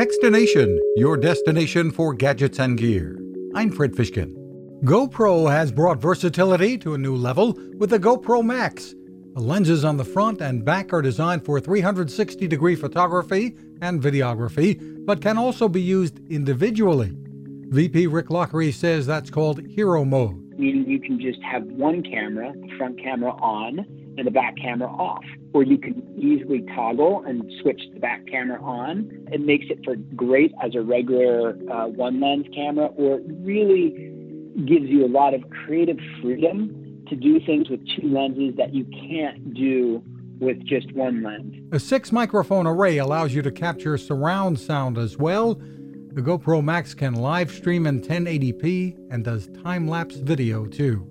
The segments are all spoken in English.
Techstination, your destination for gadgets and gear. I'm Fred Fishkin. GoPro has brought versatility to a new level with the GoPro Max. The lenses on the front and back are designed for 360 degree photography and videography, but can also be used individually. VP Rick Lockery says that's called hero mode. Meaning you can just have one camera, front camera on, and the back camera off. Or you can easily toggle and switch the back camera on. It makes it for great as a regular uh, one lens camera, or it really gives you a lot of creative freedom to do things with two lenses that you can't do with just one lens. A six microphone array allows you to capture surround sound as well. The GoPro Max can live stream in 1080p and does time lapse video too.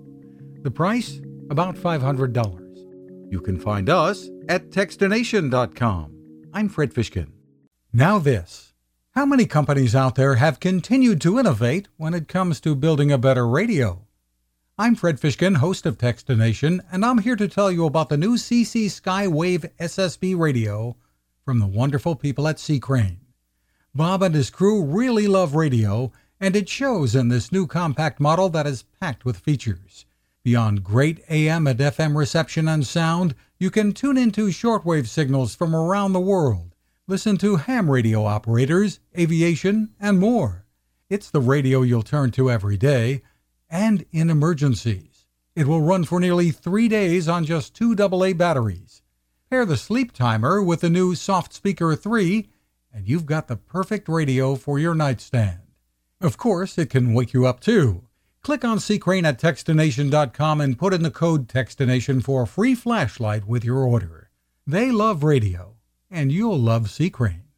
The price? About $500. You can find us at Techstination.com. I'm Fred Fishkin. Now, this. How many companies out there have continued to innovate when it comes to building a better radio? I'm Fred Fishkin, host of Techstination, and I'm here to tell you about the new CC Skywave SSB radio from the wonderful people at C. Crane. Bob and his crew really love radio, and it shows in this new compact model that is packed with features. Beyond great AM and FM reception and sound, you can tune into shortwave signals from around the world, listen to ham radio operators, aviation, and more. It's the radio you'll turn to every day and in emergencies. It will run for nearly three days on just two AA batteries. Pair the sleep timer with the new Soft Speaker 3, and you've got the perfect radio for your nightstand. Of course, it can wake you up too. Click on C. Crane at Techstination.com and put in the code Techstination for a free flashlight with your order. They love radio, and you'll love C. Crane.